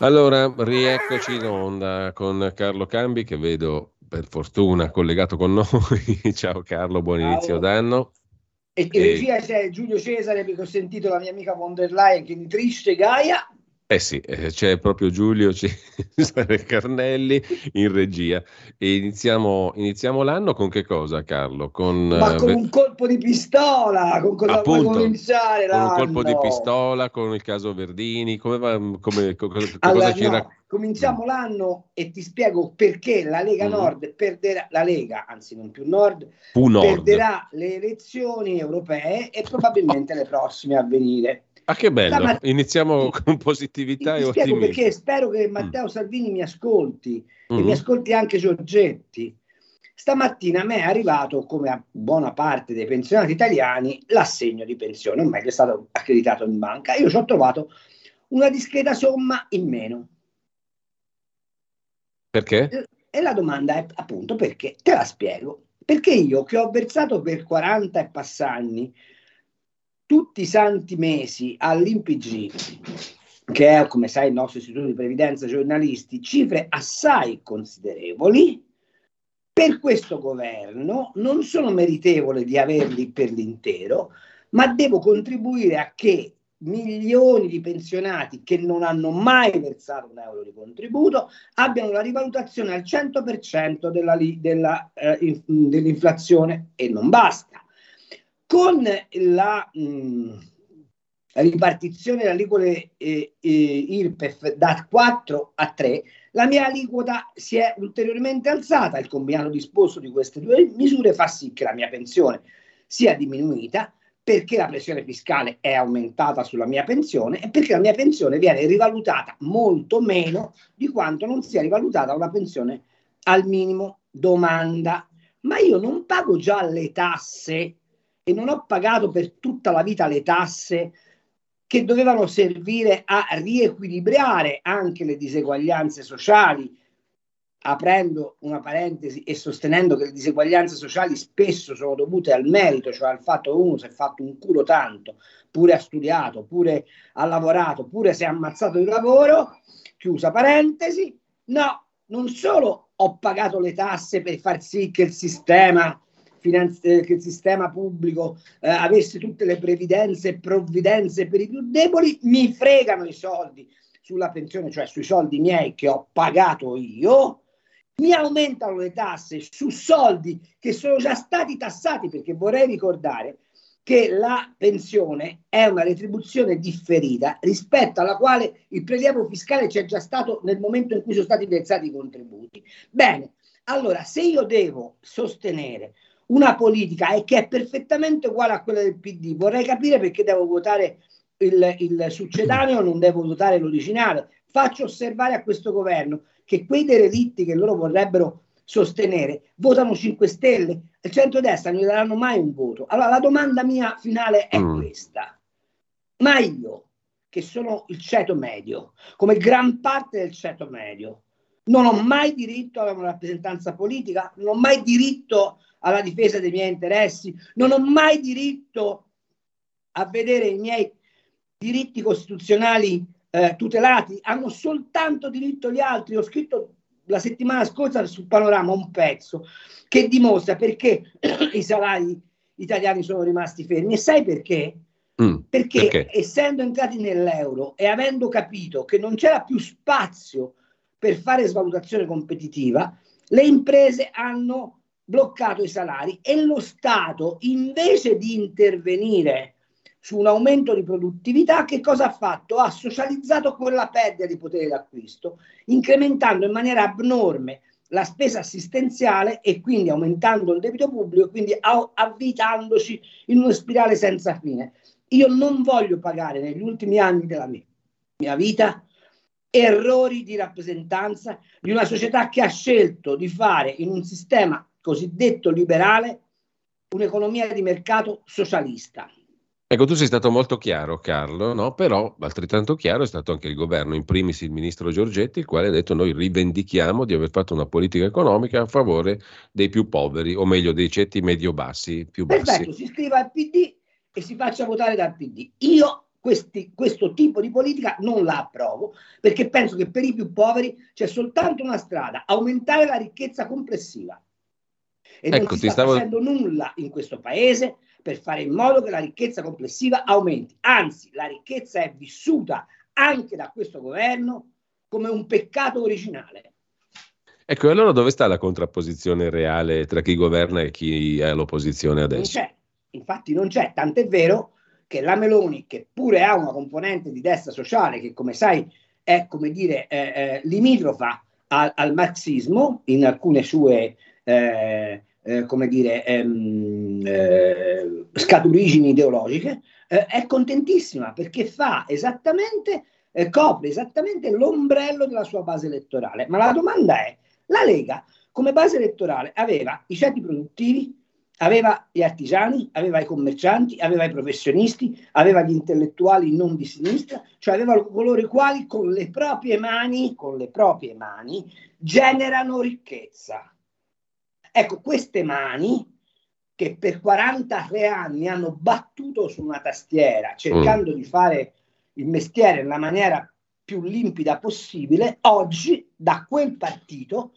Allora, rieccoci in onda con Carlo Cambi che vedo per fortuna collegato con noi. Ciao Carlo, buon Ciao. inizio d'anno. E E- regia c'è Giulio Cesare perché ho sentito la mia amica von der Leyen che nitrisce Gaia. Eh sì, eh, c'è proprio Giulio Cesare Carnelli in regia. E iniziamo, iniziamo l'anno con che cosa, Carlo? Con, Ma eh, con un colpo di pistola, con cosa vuoi Appunto, cominciare con un l'anno? colpo di pistola, con il caso Verdini, come va, come, co- co- Allora, no, rac- cominciamo l'anno e ti spiego perché la Lega Mm. Nord perderà, la Lega, anzi non più Nord, Nord. perderà le elezioni europee e probabilmente le prossime a venire. Ah, che bello! Stamat- Iniziamo Ti- con positività ti e spiego ottimismo. perché spero che Matteo Salvini mi ascolti e Mhm. mi ascolti anche Giorgetti. Stamattina a me è arrivato, come a buona parte dei pensionati italiani, l'assegno di pensione, o meglio è stato accreditato in banca. Io ci ho trovato una discreta somma in meno. Perché? E la domanda è appunto perché? Te la spiego. Perché io che ho versato per 40 e passanni tutti i santi mesi all'INPG, che è come sai il nostro istituto di previdenza giornalisti, cifre assai considerevoli, per questo governo non sono meritevole di averli per l'intero, ma devo contribuire a che milioni di pensionati che non hanno mai versato un euro di contributo abbiano la rivalutazione al 100% della, della, eh, in- dell'inflazione e non basta. Con la mh, ripartizione delle aliquote eh, eh, IRPEF da 4 a 3, la mia aliquota si è ulteriormente alzata. Il combinato disposto di queste due misure fa sì che la mia pensione sia diminuita perché la pressione fiscale è aumentata sulla mia pensione e perché la mia pensione viene rivalutata molto meno di quanto non sia rivalutata una pensione al minimo domanda. Ma io non pago già le tasse e non ho pagato per tutta la vita le tasse che dovevano servire a riequilibrare anche le diseguaglianze sociali, aprendo una parentesi e sostenendo che le diseguaglianze sociali spesso sono dovute al merito, cioè al fatto che uno si è fatto un culo tanto, pure ha studiato, pure ha lavorato, pure si è ammazzato di lavoro, chiusa parentesi, no, non solo ho pagato le tasse per far sì che il sistema, finanzi- eh, che il sistema pubblico eh, avesse tutte le previdenze e provvidenze per i più deboli, mi fregano i soldi sulla pensione, cioè sui soldi miei che ho pagato io, mi aumentano le tasse su soldi che sono già stati tassati, perché vorrei ricordare che la pensione è una retribuzione differita rispetto alla quale il prelievo fiscale c'è già stato nel momento in cui sono stati versati i contributi. Bene, allora se io devo sostenere una politica e che è perfettamente uguale a quella del PD, vorrei capire perché devo votare il, il succedaneo, non devo votare l'originale. Faccio osservare a questo governo che quei derelitti che loro vorrebbero sostenere votano 5 Stelle, il centrodestra non gli daranno mai un voto. Allora la domanda mia finale è Mm. questa. Ma io, che sono il ceto medio, come gran parte del ceto medio, non ho mai diritto alla una rappresentanza politica, non ho mai diritto alla difesa dei miei interessi, non ho mai diritto a vedere i miei diritti costituzionali eh, tutelati, hanno soltanto diritto gli altri. Ho scritto la settimana scorsa sul panorama un pezzo che dimostra perché i salari italiani sono rimasti fermi. E sai perché? Mm, Perché, Perché? essendo entrati nell'euro e avendo capito che non c'era più spazio per fare svalutazione competitiva, le imprese hanno bloccato i salari e lo Stato, invece di intervenire su un aumento di produttività, che cosa ha fatto? Ha socializzato quella perdita di potere d'acquisto, incrementando in maniera abnorme la spesa assistenziale e quindi aumentando il debito pubblico quindi av- avvitandoci in una spirale senza fine. Io non voglio pagare negli ultimi anni della mia, mia vita errori di rappresentanza di una società che ha scelto di fare in un sistema cosiddetto liberale un'economia di mercato socialista. Ecco, tu sei stato molto chiaro, Carlo, no? però altrettanto chiaro è stato anche il governo, in primis il ministro Giorgetti, il quale ha detto noi rivendichiamo di aver fatto una politica economica a favore dei più poveri, o meglio dei ceti medio-bassi più bassi. Perfetto, si iscriva al PD e si faccia votare dal PD. Io questi, questo tipo di politica non la approvo perché penso che per i più poveri c'è soltanto una strada, aumentare la ricchezza complessiva. E ecco, non si sta stavo... facendo nulla in questo paese per fare in modo che la ricchezza complessiva aumenti. Anzi, la ricchezza è vissuta anche da questo governo come un peccato originale. Ecco, allora dove sta la contrapposizione reale tra chi governa e chi è all'opposizione adesso? Non c'è, infatti non c'è, tant'è vero che la Meloni, che pure ha una componente di destra sociale, che come sai è, come dire, eh, eh, limitrofa al, al, marxismo in alcune sue eh, eh, come dire, ehm, eh, scaturigini ideologiche, eh, è contentissima perché fa esattamente, eh, copre esattamente l'ombrello della sua base elettorale. Ma la domanda è, la Lega come base elettorale aveva i ceti produttivi, aveva gli artigiani, aveva i commercianti, aveva i professionisti, aveva gli intellettuali non di sinistra, cioè aveva coloro i quali con le proprie mani, con le proprie mani generano ricchezza. Ecco, queste mani che per 43 anni hanno battuto su una tastiera cercando mm. di fare il mestiere nella maniera più limpida possibile, oggi da quel partito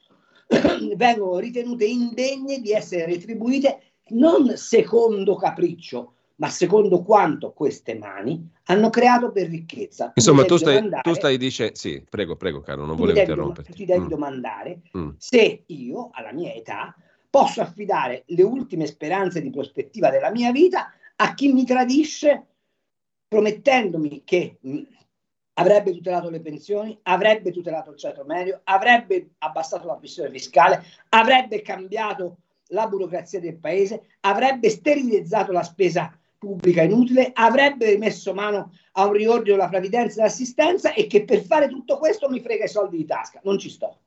vengono ritenute indegne di essere retribuite non secondo capriccio, ma secondo quanto queste mani hanno creato per ricchezza. Insomma, tu stai, tu stai dicendo, sì, prego, prego, caro, non volevo interrompere. Ti devi mm. domandare mm. se io, alla mia età, posso affidare le ultime speranze di prospettiva della mia vita a chi mi tradisce promettendomi che mh, avrebbe tutelato le pensioni, avrebbe tutelato il ceto medio, avrebbe abbassato la pressione fiscale, avrebbe cambiato la burocrazia del paese, avrebbe sterilizzato la spesa pubblica inutile, avrebbe messo mano a un riordino della previdenza e dell'assistenza e che per fare tutto questo mi frega i soldi di tasca. Non ci sto.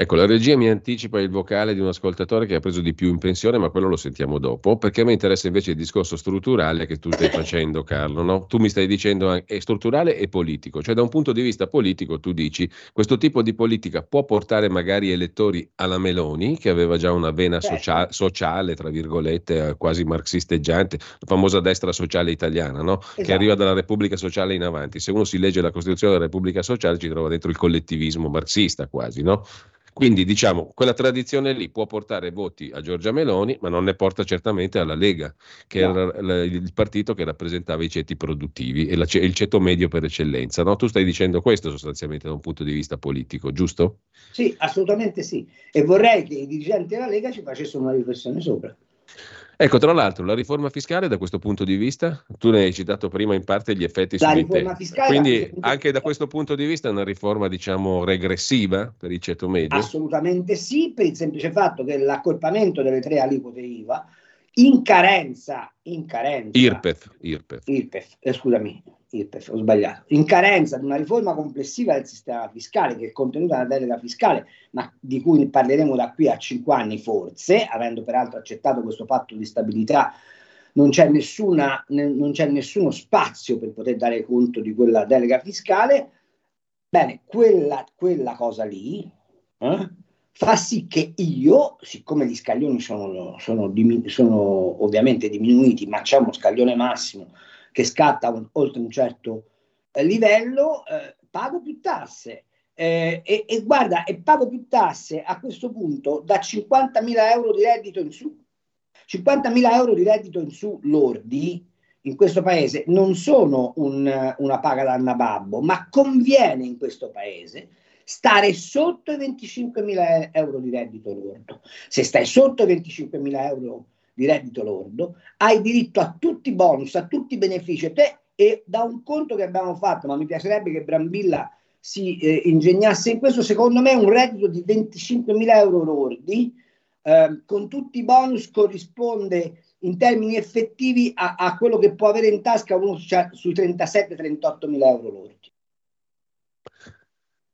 Ecco, la regia mi anticipa il vocale di un ascoltatore che ha preso di più in pensione, ma quello lo sentiamo dopo, perché a me interessa invece il discorso strutturale che tu stai facendo, Carlo. No? Tu mi stai dicendo è strutturale e politico, cioè da un punto di vista politico tu dici questo tipo di politica può portare magari elettori alla Meloni, che aveva già una vena certo. socia- sociale, tra virgolette, quasi marxisteggiante, la famosa destra sociale italiana, no? esatto. che arriva dalla Repubblica Sociale in avanti. Se uno si legge la Costituzione della Repubblica Sociale ci trova dentro il collettivismo marxista quasi, no? Quindi diciamo, quella tradizione lì può portare voti a Giorgia Meloni, ma non ne porta certamente alla Lega, che no. era il partito che rappresentava i ceti produttivi e la, il ceto medio per eccellenza. No? Tu stai dicendo questo sostanzialmente da un punto di vista politico, giusto? Sì, assolutamente sì. E vorrei che i dirigenti della Lega ci facessero una riflessione sopra. Ecco, tra l'altro, la riforma fiscale da questo punto di vista, tu ne hai citato prima in parte gli effetti la riforma fiscale, quindi anche da questo punto di vista è una riforma, diciamo, regressiva per il ceto medio? Assolutamente sì, per il semplice fatto che l'accorpamento delle tre aliquote IVA in carenza, in carenza IRPEF, IRPEF. IRPEF eh, scusami, IRPEF, ho sbagliato, in carenza di una riforma complessiva del sistema fiscale che è contenuta nella delega fiscale, ma di cui parleremo da qui a cinque anni forse, avendo peraltro accettato questo patto di stabilità, non c'è, nessuna, non c'è nessuno spazio per poter dare conto di quella delega fiscale. Bene, quella, quella cosa lì eh, fa sì che io, siccome gli scaglioni sono, sono, sono ovviamente diminuiti, ma c'è uno scaglione massimo che scatta un, oltre un certo eh, livello, eh, pago più tasse. Eh, e, e, guarda, e pago più tasse a questo punto da 50.000 euro di reddito in su. 50.000 euro di reddito in su lordi in questo paese non sono un, una paga da annababbo, ma conviene in questo paese stare sotto i 25.000 euro di reddito lordo. Se stai sotto i 25.000 euro di reddito lordo, hai diritto a tutti i bonus, a tutti i benefici. Te, e da un conto che abbiamo fatto, ma mi piacerebbe che Brambilla si eh, ingegnasse in questo, secondo me un reddito di 25.000 euro lordi, eh, con tutti i bonus corrisponde in termini effettivi a, a quello che può avere in tasca uno cioè, sui 37-38 mila euro lordi.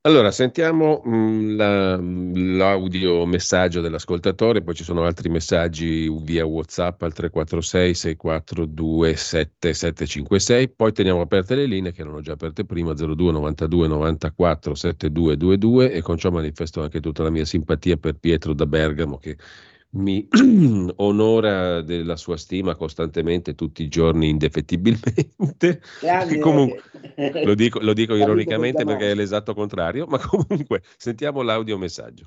Allora, sentiamo mh, mm, la, l'audio messaggio dell'ascoltatore, poi ci sono altri messaggi via WhatsApp al 346 642 7756, poi teniamo aperte le linee che erano già aperte prima 02 92 94 7222 e con ciò manifesto anche tutta la mia simpatia per Pietro da Bergamo che mi onora della sua stima costantemente tutti i giorni indefettibilmente. comunque, lo dico, lo dico ironicamente perché è l'esatto contrario, ma comunque sentiamo l'audio messaggio.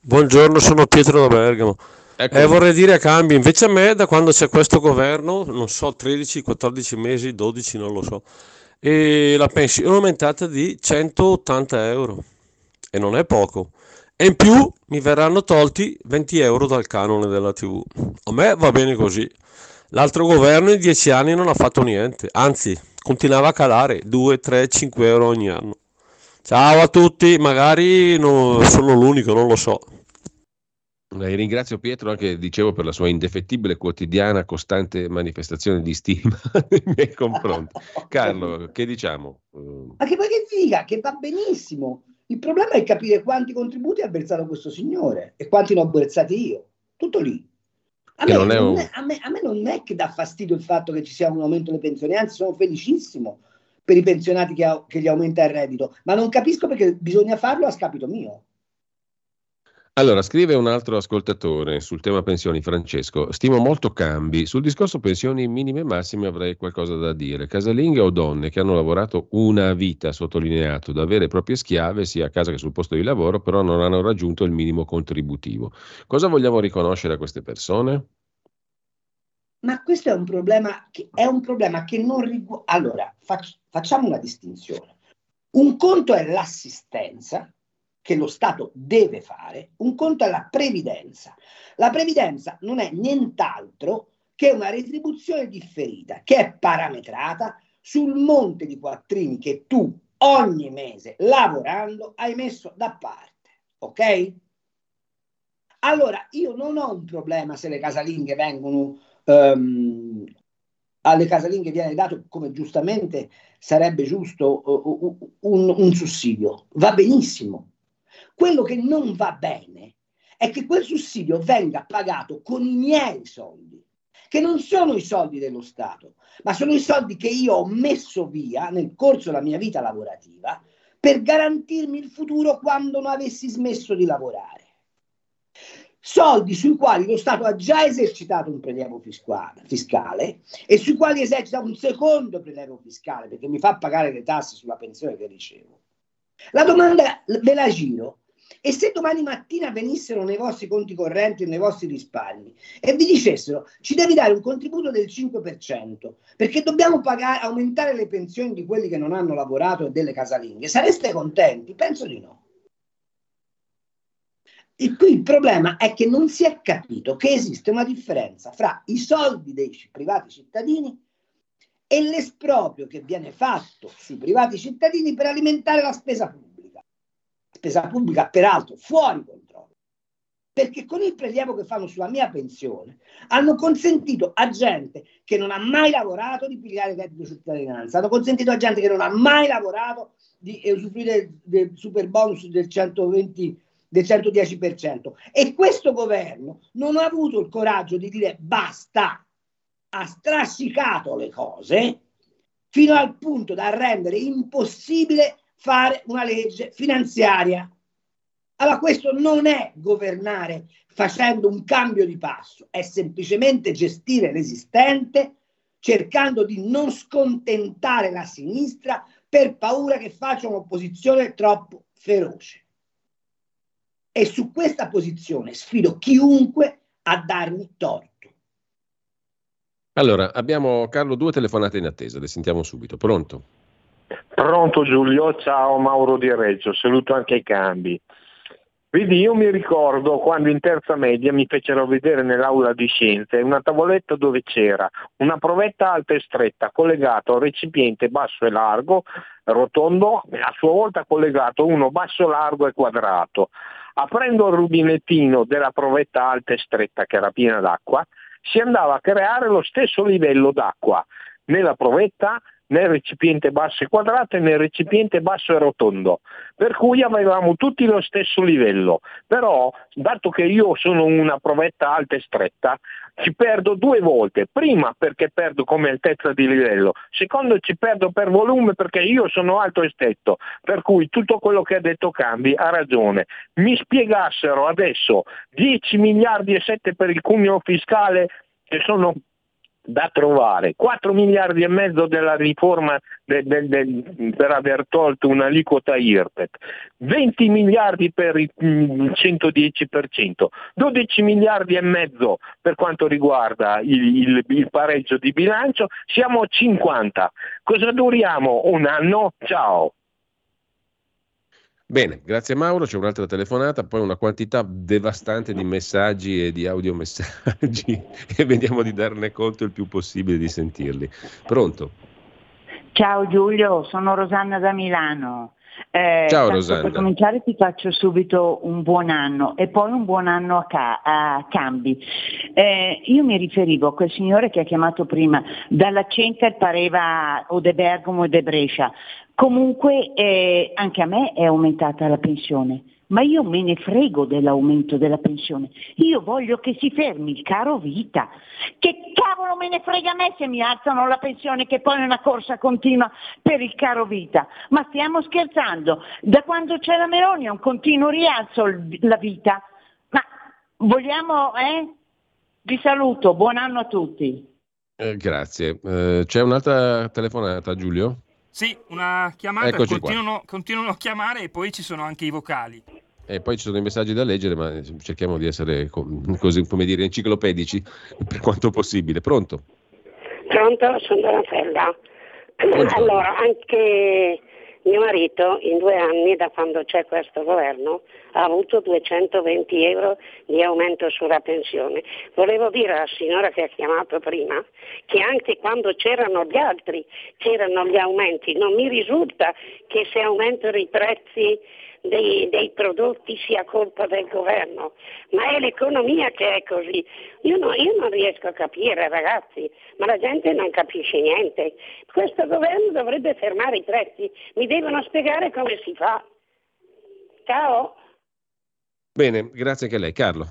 Buongiorno, sono Pietro da Bergamo. Ecco. Eh, vorrei dire a cambio, invece a me da quando c'è questo governo, non so, 13, 14 mesi, 12, non lo so, e la pensione è aumentata di 180 euro e non è poco. E in più mi verranno tolti 20 euro dal canone della TV. A me va bene così. L'altro governo in 10 anni non ha fatto niente, anzi continuava a calare 2, 3, 5 euro ogni anno. Ciao a tutti, magari non sono l'unico, non lo so. Eh, ringrazio Pietro anche, dicevo, per la sua indefettibile, quotidiana, costante manifestazione di stima nei miei confronti. Carlo, che diciamo? Ma che poi che figa, che va benissimo. Il problema è capire quanti contributi ha versato questo signore e quanti ne ho versati io. Tutto lì. A me, non è un... a, me, a me, non è che dà fastidio il fatto che ci sia un aumento delle pensioni, anzi sono felicissimo per i pensionati che, che gli aumenta il reddito, ma non capisco perché bisogna farlo a scapito mio. Allora, scrive un altro ascoltatore sul tema pensioni, Francesco. Stimo molto cambi. Sul discorso pensioni minime e massime avrei qualcosa da dire. Casalinghe o donne che hanno lavorato una vita, sottolineato, da vere e proprie schiave, sia a casa che sul posto di lavoro, però non hanno raggiunto il minimo contributivo. Cosa vogliamo riconoscere a queste persone? Ma questo è un problema che, un problema che non riguarda... Allora, fac- facciamo una distinzione. Un conto è l'assistenza che lo Stato deve fare, un conto è la previdenza. La previdenza non è nient'altro che una retribuzione differita che è parametrata sul monte di quattrini che tu ogni mese lavorando hai messo da parte. Ok? Allora, io non ho un problema se le casalinghe vengono um, alle casalinghe viene dato, come giustamente sarebbe giusto, un, un, sussidio. Va benissimo. Quello che non va bene è che quel sussidio venga pagato con i miei soldi, che non sono i soldi dello Stato, ma sono i soldi che io ho messo via nel corso della mia vita lavorativa per garantirmi il futuro quando non avessi smesso di lavorare. Soldi sui quali lo Stato ha già esercitato un prelievo fiscale, e sui quali esercita un secondo prelievo fiscale perché mi fa pagare le tasse sulla pensione che ricevo. La domanda ve la giro. E se domani mattina venissero nei vostri conti correnti, nei vostri risparmi e vi dicessero ci devi dare un contributo del 5% perché dobbiamo pagare, aumentare le pensioni di quelli che non hanno lavorato e delle casalinghe, sareste contenti? Penso di no. E qui il problema è che non si è capito che esiste una differenza fra i soldi dei privati cittadini e l'esproprio che viene fatto sui privati cittadini per alimentare la spesa pubblica. Spesa pubblica, peraltro, fuori controllo. Perché con il prelievo che fanno sulla mia pensione hanno consentito a gente che non ha mai lavorato di pigliare il reddito di cittadinanza, hanno consentito a gente che non ha mai lavorato di usufruire del, del super bonus del 120 del 110%. E questo governo non ha avuto il coraggio di dire basta, ha strascicato le cose fino al punto da rendere impossibile fare una legge finanziaria. Allora questo non è governare facendo un cambio di passo, è semplicemente gestire l'esistente cercando di non scontentare la sinistra per paura che faccia un'opposizione troppo feroce. E su questa posizione sfido chiunque a darmi torto. Allora, abbiamo Carlo due telefonate in attesa, le sentiamo subito. Pronto? Pronto Giulio, ciao Mauro Di Reggio, saluto anche i cambi. Vedi, io mi ricordo quando in terza media mi fecero vedere nell'aula di scienze una tavoletta dove c'era una provetta alta e stretta collegata a un recipiente basso e largo, rotondo, a sua volta collegato uno basso, largo e quadrato. Aprendo il rubinettino della provetta alta e stretta che era piena d'acqua, si andava a creare lo stesso livello d'acqua nella provetta, nel recipiente basso e quadrato e nel recipiente basso e rotondo, per cui avevamo tutti lo stesso livello, però dato che io sono una provetta alta e stretta, ci perdo due volte, prima perché perdo come altezza di livello, secondo ci perdo per volume perché io sono alto e stretto, per cui tutto quello che ha detto Cambi ha ragione. Mi spiegassero adesso 10 miliardi e 7 per il cuneo fiscale che sono da trovare 4 miliardi e mezzo della riforma de, de, de, per aver tolto un'aliquota IRPET, 20 miliardi per il 110%, 12 miliardi e mezzo per quanto riguarda il, il, il pareggio di bilancio, siamo a 50. Cosa duriamo? Un anno? Ciao. Bene, grazie Mauro, c'è un'altra telefonata, poi una quantità devastante di messaggi e di audiomessaggi e vediamo di darne conto il più possibile di sentirli. Pronto? Ciao Giulio, sono Rosanna da Milano. Eh, Ciao Rosanna. Per cominciare ti faccio subito un buon anno e poi un buon anno a, ca- a Cambi. Eh, io mi riferivo a quel signore che ha chiamato prima, dalla Center pareva o de Bergamo o de Brescia. Comunque eh, anche a me è aumentata la pensione, ma io me ne frego dell'aumento della pensione. Io voglio che si fermi il caro vita. Che cavolo me ne frega a me se mi alzano la pensione che poi è una corsa continua per il caro vita. Ma stiamo scherzando. Da quando c'è la Meloni è un continuo rialzo la vita. Ma vogliamo, eh? Vi saluto, buon anno a tutti. Eh, grazie. Eh, c'è un'altra telefonata, Giulio? Sì, una chiamata, continuano, continuano, a chiamare e poi ci sono anche i vocali. E poi ci sono i messaggi da leggere, ma cerchiamo di essere così, come dire, enciclopedici per quanto possibile. Pronto? Pronto, sono Donatella. Allora, anche mio marito in due anni, da quando c'è questo governo, ha avuto 220 euro di aumento sulla pensione. Volevo dire alla signora che ha chiamato prima che anche quando c'erano gli altri c'erano gli aumenti. Non mi risulta che se aumentano i prezzi dei, dei, prodotti sia colpa del governo, ma è l'economia che è così. Io, no, io, non riesco a capire ragazzi, ma la gente non capisce niente. Questo governo dovrebbe fermare i prezzi, mi devono spiegare come si fa. Ciao. Bene, grazie anche a lei. Carlo.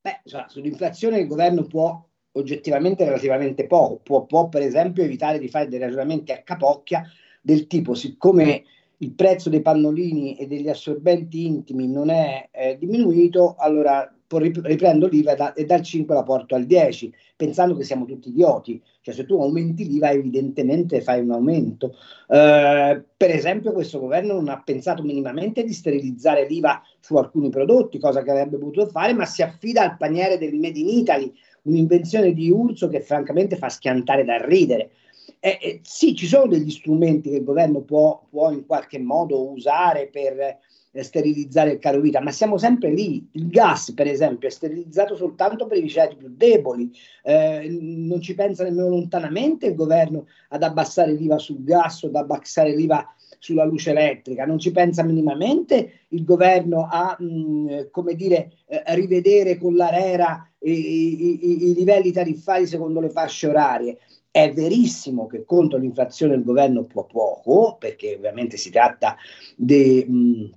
Beh, sull'inflazione il governo può oggettivamente relativamente poco, può, può per esempio evitare di fare dei ragionamenti a capocchia del tipo siccome il prezzo dei pannolini e degli assorbenti intimi non è eh, diminuito, allora riprendo l'IVA da, e dal 5 la porto al 10, pensando che siamo tutti idioti. Cioè se tu aumenti l'IVA evidentemente fai un aumento. Eh, per esempio questo governo non ha pensato minimamente di sterilizzare l'IVA su alcuni prodotti, cosa che avrebbe potuto fare, ma si affida al paniere del Made in Italy, un'invenzione di Urso che francamente fa schiantare da ridere. Eh, eh, sì, ci sono degli strumenti che il governo può, può in qualche modo usare per eh, sterilizzare il caro vita, ma siamo sempre lì. Il gas, per esempio, è sterilizzato soltanto per i ceti più deboli. Eh, non ci pensa nemmeno lontanamente il governo ad abbassare l'IVA sul gas o ad abbassare l'IVA sulla luce elettrica, non ci pensa minimamente il governo a, mh, mm, come dire, eh, rivedere con l'ARERA i, i, i, i livelli tariffari secondo le fasce orarie. È verissimo che contro l'inflazione il governo può poco, perché ovviamente si tratta di,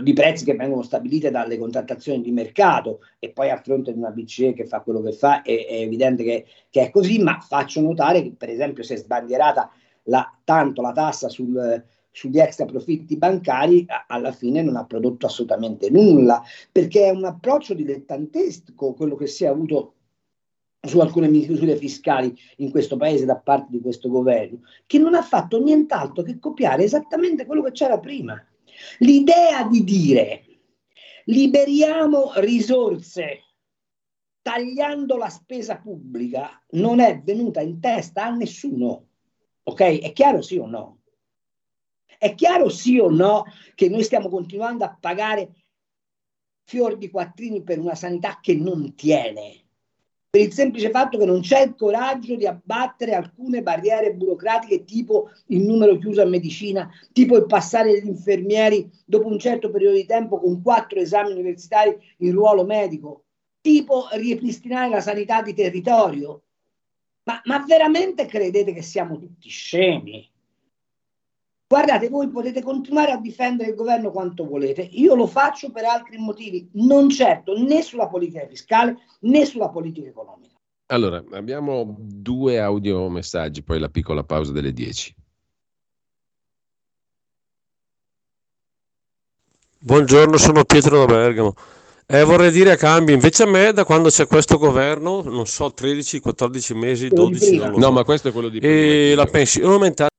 di prezzi che vengono stabiliti dalle contrattazioni di mercato e poi a fronte di una BCE che fa quello che fa è, è evidente che, che, è così, ma faccio notare che per esempio si è sbandierata la, tanto la tassa sul, sugli extra profitti bancari alla fine non ha prodotto assolutamente nulla, perché è un approccio dilettantesco quello che si è avuto su alcune misure fiscali in questo paese da parte di questo governo, che non ha fatto nient'altro che copiare esattamente quello che c'era prima. L'idea di dire liberiamo risorse tagliando la spesa pubblica non è venuta in testa a nessuno. Ok? È chiaro sì o no? È chiaro sì o no che noi stiamo continuando a pagare fior di quattrini per una sanità che non tiene? Per il semplice fatto che non c'è il coraggio di abbattere alcune barriere burocratiche tipo il numero chiuso a medicina, tipo il passare degli infermieri dopo un certo periodo di tempo con quattro esami universitari in ruolo medico, tipo ripristinare la sanità di territorio. Ma, ma veramente credete che siamo tutti scemi? Guardate, voi potete continuare a difendere il governo quanto volete, io lo faccio per altri motivi, non certo né sulla politica fiscale né sulla politica economica. Allora, abbiamo due audio messaggi, poi la piccola pausa delle 10. Buongiorno, sono Pietro da Bergamo. Eh, vorrei dire a cambio, invece a me da quando c'è questo governo, non so, 13, 14 mesi, 12, no, so. ma questo è quello di prima. E la pensione aumentata.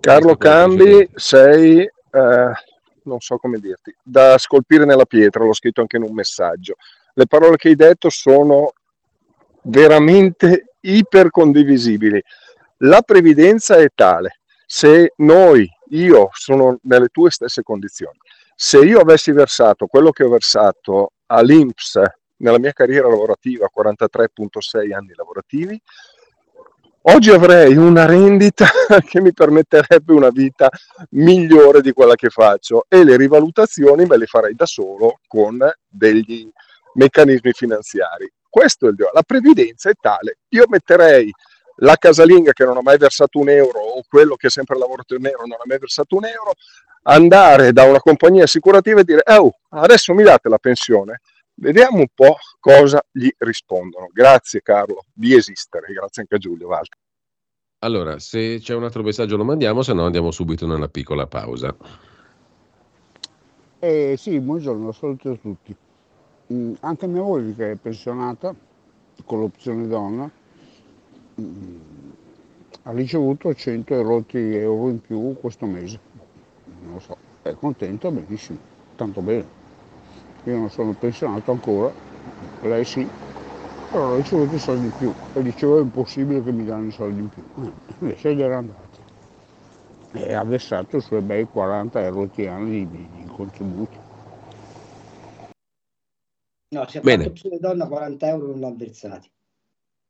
Carlo Cambi, sei, eh, non so come dirti, da scolpire nella pietra, l'ho scritto anche in un messaggio. Le parole che hai detto sono veramente ipercondivisibili. La previdenza è tale, se noi, io sono nelle tue stesse condizioni, se io avessi versato quello che ho versato all'INPS nella mia carriera lavorativa, 43.6 anni lavorativi, oggi avrei una rendita che mi permetterebbe una vita migliore di quella che faccio e le rivalutazioni me le farei da solo con degli meccanismi finanziari. Questo è il La previdenza è tale. Io metterei la casalinga che non ha mai versato un euro o quello che ha sempre lavorato in nero non ha mai versato un euro, andare da una compagnia assicurativa e dire oh, adesso mi date la pensione, vediamo un po' cosa gli rispondono. Grazie Carlo di esistere, grazie anche a Giulio Walter. Allora, se c'è un altro messaggio lo mandiamo, se no andiamo subito nella piccola pausa. Eh, sì, buongiorno, saluto a tutti. Mm, anche mia moglie che è pensionata con l'opzione donna mm, ha ricevuto 100 euro in più questo mese non lo so, è contento, benissimo, tanto bene. Io non sono pensionato ancora, lei sì, però ho ricevuto i soldi in più e dicevo è impossibile che mi danno i soldi in più. Eh, invece gli era andato. E ha versato i suoi bei 40 euro di, di, di contributi. No, se Bene. fatto opzione donna 40 euro non l'ha versati.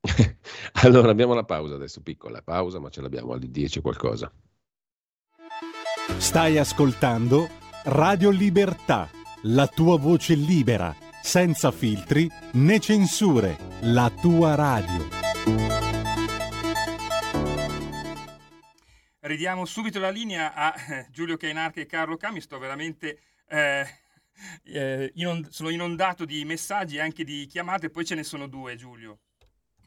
allora abbiamo la pausa adesso, piccola pausa, ma ce l'abbiamo alle 10 qualcosa. Stai ascoltando Radio Libertà, la tua voce libera, senza filtri né censure, la tua radio. Ridiamo subito la linea a eh, Giulio Cainarca e Carlo Cami, sto veramente... Eh, eh, inond- sono inondato di messaggi e anche di chiamate, poi ce ne sono due, Giulio.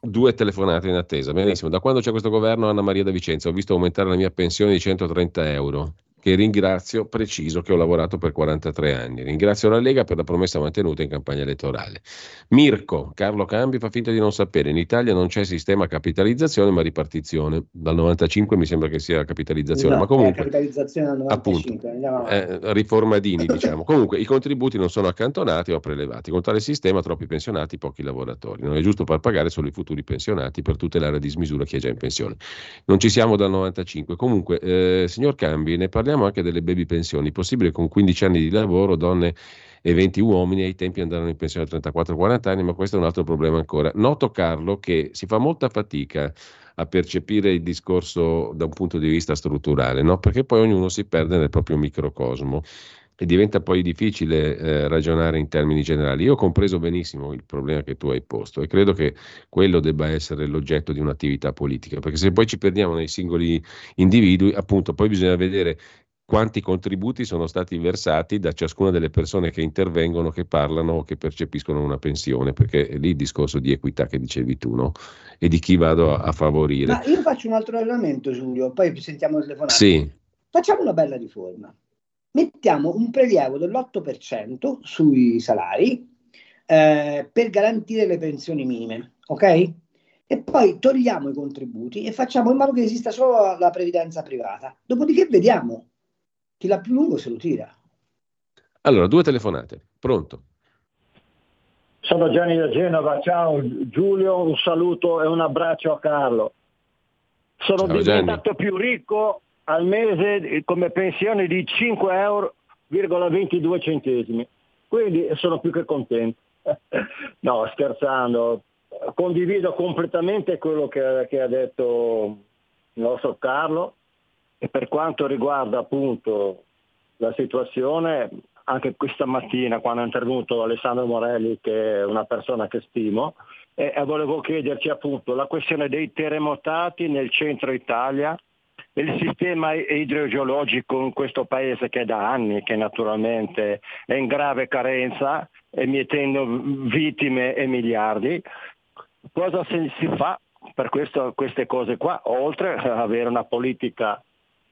Due telefonate in attesa, benissimo. Da quando c'è questo governo, Anna Maria da Vicenza, ho visto aumentare la mia pensione di 130 euro che ringrazio preciso che ho lavorato per 43 anni. Ringrazio la Lega per la promessa mantenuta in campagna elettorale. Mirko, Carlo Cambi fa finta di non sapere, in Italia non c'è sistema capitalizzazione ma ripartizione. Dal 95 mi sembra che sia capitalizzazione, no, ma comunque... capitalizzazione dal 95, appunto, eh, riformadini diciamo. comunque i contributi non sono accantonati o prelevati. Con tale sistema troppi pensionati, pochi lavoratori. Non è giusto far pagare solo i futuri pensionati per tutelare a dismisura chi è già in pensione. Non ci siamo dal 95. Comunque, eh, signor Cambi, ne parliamo parliamo anche delle baby pensioni. Possibile con 15 anni di lavoro donne e 20 uomini ai tempi andarono in pensione a 34-40 anni, ma questo è un altro problema ancora. Noto Carlo che si fa molta fatica a percepire il discorso da un punto di vista strutturale, no? perché poi ognuno si perde nel proprio microcosmo e diventa poi difficile eh, ragionare in termini generali. Io ho compreso benissimo il problema che tu hai posto e credo che quello debba essere l'oggetto di un'attività politica, perché se poi ci perdiamo nei singoli individui, appunto, poi bisogna vedere quanti contributi sono stati versati da ciascuna delle persone che intervengono, che parlano o che percepiscono una pensione, perché è lì il discorso di equità che dicevi tu, no? E di chi vado a, a favorire. Ma io faccio un altro ragionamento, Giulio, poi sentiamo il telefonato. Sì. Facciamo una bella riforma. Mettiamo un prelievo dell'8% sui salari eh, per garantire le pensioni minime, ok? E poi togliamo i contributi e facciamo in modo che esista solo la previdenza privata. Dopodiché vediamo chi l'ha più lungo se lo tira. Allora, due telefonate. Pronto? Sono Gianni da Genova, ciao Giulio, un saluto e un abbraccio a Carlo. Sono ciao, diventato Gianni. più ricco al mese come pensione di 5,22 euro centesimi, quindi sono più che contento. no, scherzando, condivido completamente quello che, che ha detto il nostro Carlo e per quanto riguarda appunto la situazione, anche questa mattina quando è intervenuto Alessandro Morelli, che è una persona che stimo, e, volevo chiederci appunto la questione dei terremotati nel centro Italia, il sistema idrogeologico in questo paese che è da anni, che naturalmente è in grave carenza, emittendo vittime e miliardi, cosa si fa per questo, queste cose qua, oltre ad avere una politica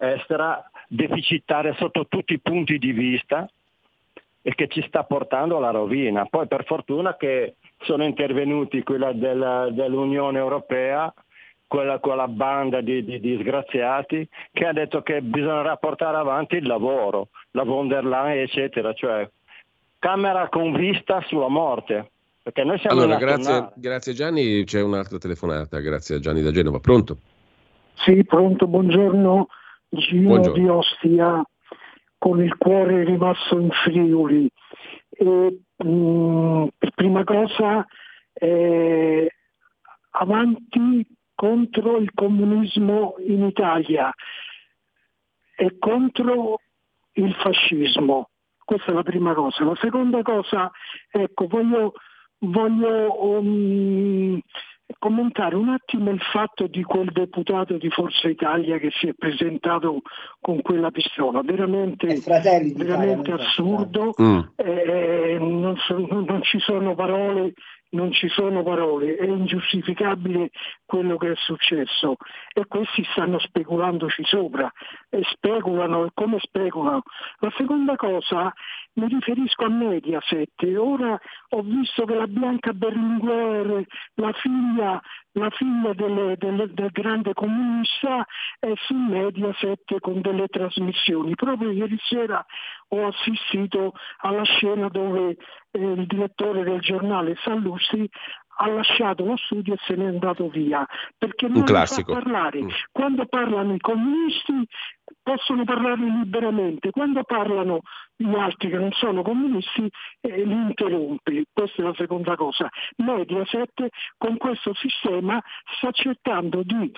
estera deficitaria sotto tutti i punti di vista e che ci sta portando alla rovina. Poi per fortuna che sono intervenuti quella della, dell'Unione Europea, quella, quella banda di, di, disgraziati, che ha detto che bisognerà portare avanti il lavoro, la von der Leyen, eccetera, cioè Camera con vista sulla morte. Perché noi siamo allora, grazie, grazie, Gianni, c'è un'altra telefonata, grazie a Gianni da Genova. Pronto? Sì, pronto, buongiorno. Gino buongiorno. di Ostia, con il cuore rimasto in Friuli. E, mh, mm, per prima cosa, eh, avanti contro il comunismo in Italia e contro il fascismo. Questa è la prima cosa. La seconda cosa, ecco, voglio voglio um, commentare un attimo il fatto di quel deputato di Forza Italia che si è presentato con quella pistola, veramente, veramente assurdo, mm. eh, non, so, non, ci sono parole non ci sono parole, è ingiustificabile quello che è successo e questi stanno speculandoci sopra e speculano e come speculano. La seconda cosa mi riferisco a Mediaset, ora ho visto che la Bianca Berlinguer, la figlia, la figlia del, del, del grande comunista, è su Mediaset con delle trasmissioni. Proprio ieri sera ho assistito alla scena dove il direttore del giornale Sallusti ha lasciato lo studio e se n'è andato via perché non fa parlare. Mm. Quando parlano i comunisti possono parlare liberamente, quando parlano gli altri che non sono comunisti eh, li interrompe. Questa è la seconda cosa. Mediaset con questo sistema sta cercando di eh,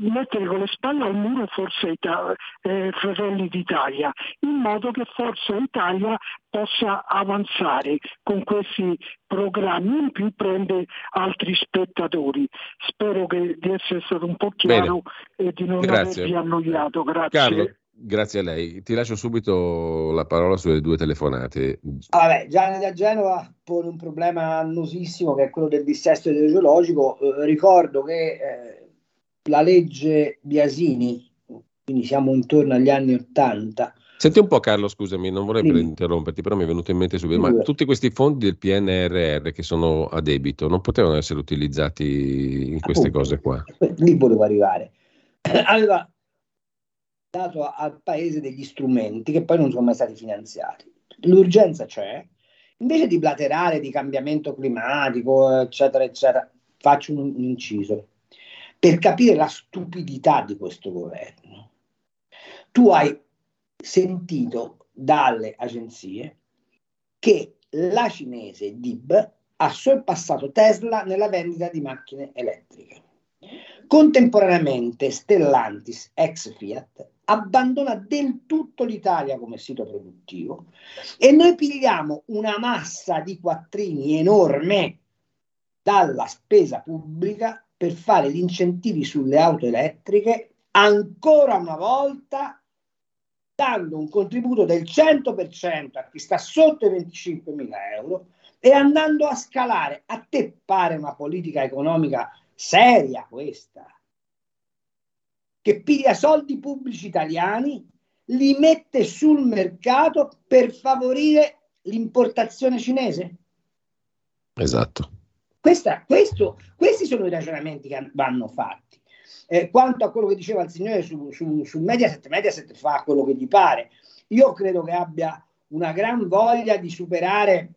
mettere con le spalle al muro Forza Italia, eh, Fratelli d'Italia, in modo che Forza Italia possa avanzare con questi programmi, in più prende altri spettatori. Spero che, di essere stato un po' chiaro Bene. e di non Grazie. avervi annoiato. Grazie. Carlo. Grazie a lei. Ti lascio subito la parola sulle due telefonate. Ah, vabbè, Gianni da Genova pone un problema annosissimo che è quello del dissesto idrogeologico. Eh, ricordo che eh, la legge Biasini, quindi siamo intorno agli anni Ottanta. Senti un po' Carlo, scusami, non vorrei sì. interromperti, però mi è venuto in mente subito, ma tutti questi fondi del PNRR che sono a debito non potevano essere utilizzati in queste Appunto, cose qua? Lì volevo arrivare. Allora, dato al paese degli strumenti che poi non sono mai stati finanziati. L'urgenza c'è, invece di blaterare di cambiamento climatico, eccetera, eccetera, faccio un, inciso. Per capire la stupidità di questo governo, tu hai sentito dalle agenzie che la cinese DIB ha sorpassato Tesla nella vendita di macchine elettriche. Contemporaneamente Stellantis, ex Fiat, abbandona del tutto l'Italia come sito produttivo e noi pigliamo una massa di quattrini enorme dalla spesa pubblica per fare gli incentivi sulle auto elettriche ancora una volta dando un contributo del 100% a chi sta sotto i 25.000 euro e andando a scalare. A te pare una politica economica seria questa? Che piglia soldi pubblici italiani, li mette sul mercato per favorire l'importazione cinese? Esatto. Questa, questo, questi sono i ragionamenti che vanno fatti. Eh, quanto a quello che diceva il signore su, su, su Mediaset, Mediaset fa quello che gli pare. Io credo che abbia una gran voglia di superare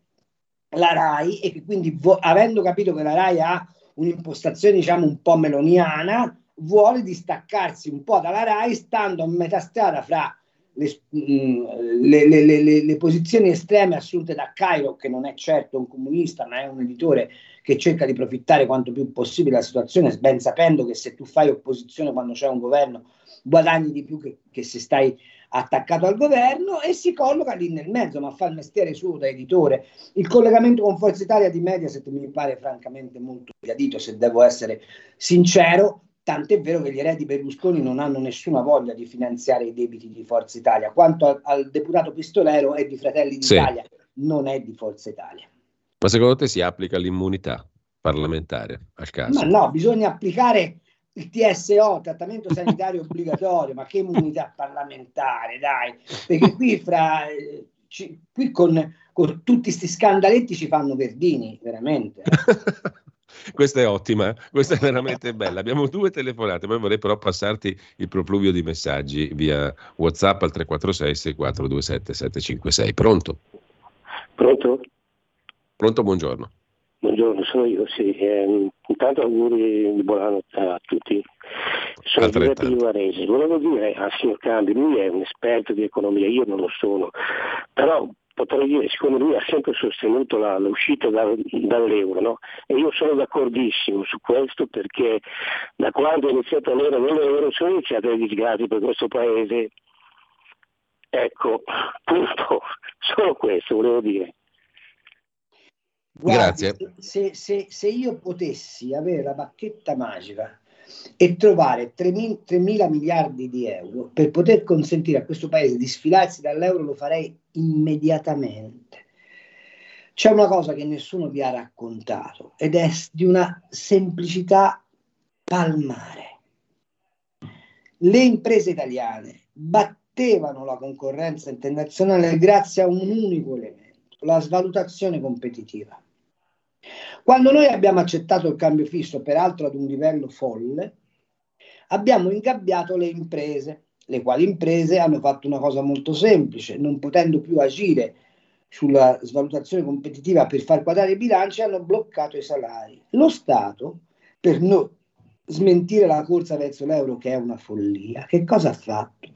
la RAI e che quindi, vo- avendo capito che la RAI ha un'impostazione diciamo un po' meloniana, vuole distaccarsi un po' dalla RAI stando a metà strada fra le, mm, le, le, le, posizioni estreme assunte da Cairo, che non è certo un comunista, ma è un editore che cerca di approfittare quanto più possibile della situazione, ben sapendo che se tu fai opposizione quando c'è un governo guadagni di più che, che se stai attaccato al governo e si colloca lì nel mezzo, ma fa il mestiere suo da editore. Il collegamento con Forza Italia di Mediaset mi pare francamente molto gradito, se devo essere sincero, tant'è vero che gli eredi Berlusconi non hanno nessuna voglia di finanziare i debiti di Forza Italia, quanto al, al deputato Pistolero è di Fratelli d'Italia, sì. non è di Forza Italia. Ma secondo te si applica l'immunità parlamentare al caso? Ma no, bisogna applicare il TSO, trattamento sanitario obbligatorio, ma che immunità parlamentare, dai, perché qui, fra, ci, qui con, con tutti questi scandaletti ci fanno verdini, veramente. questa è ottima, questa è veramente bella. Abbiamo due telefonate, poi vorrei però passarti il profluvio di messaggi via WhatsApp al 346 6427 756. Pronto? Pronto? Pronto, buongiorno. Buongiorno, sono io, sì. Eh, intanto auguri di buon anno a tutti. Sono Giuseppe di Varese. Volevo dire al signor Cambi, lui è un esperto di economia, io non lo sono, però potrei dire, secondo lui ha sempre sostenuto la, l'uscita da, dall'euro, no? E io sono d'accordissimo su questo perché da quando è iniziato l'euro nell'euro sono iniziate le disgrazie per questo paese. Ecco, punto, solo questo volevo dire. Guardi, Grazie. Se, se, se, io potessi avere la bacchetta magica e trovare 3 mila miliardi di euro per poter consentire a questo paese di sfilarsi dall'euro, lo farei immediatamente. C'è una cosa che nessuno vi ha raccontato ed è di una semplicità palmare. Le imprese italiane battevano la concorrenza internazionale grazie a un unico elemento, la svalutazione competitiva. Quando noi abbiamo accettato il cambio fisso, peraltro ad un livello folle, abbiamo ingabbiato le imprese, le quali imprese hanno fatto una cosa molto semplice, non potendo più agire sulla svalutazione competitiva per far quadrare i bilanci, hanno bloccato i salari. Lo Stato, per non smentire la corsa verso l'euro, che è una follia, che cosa ha fatto?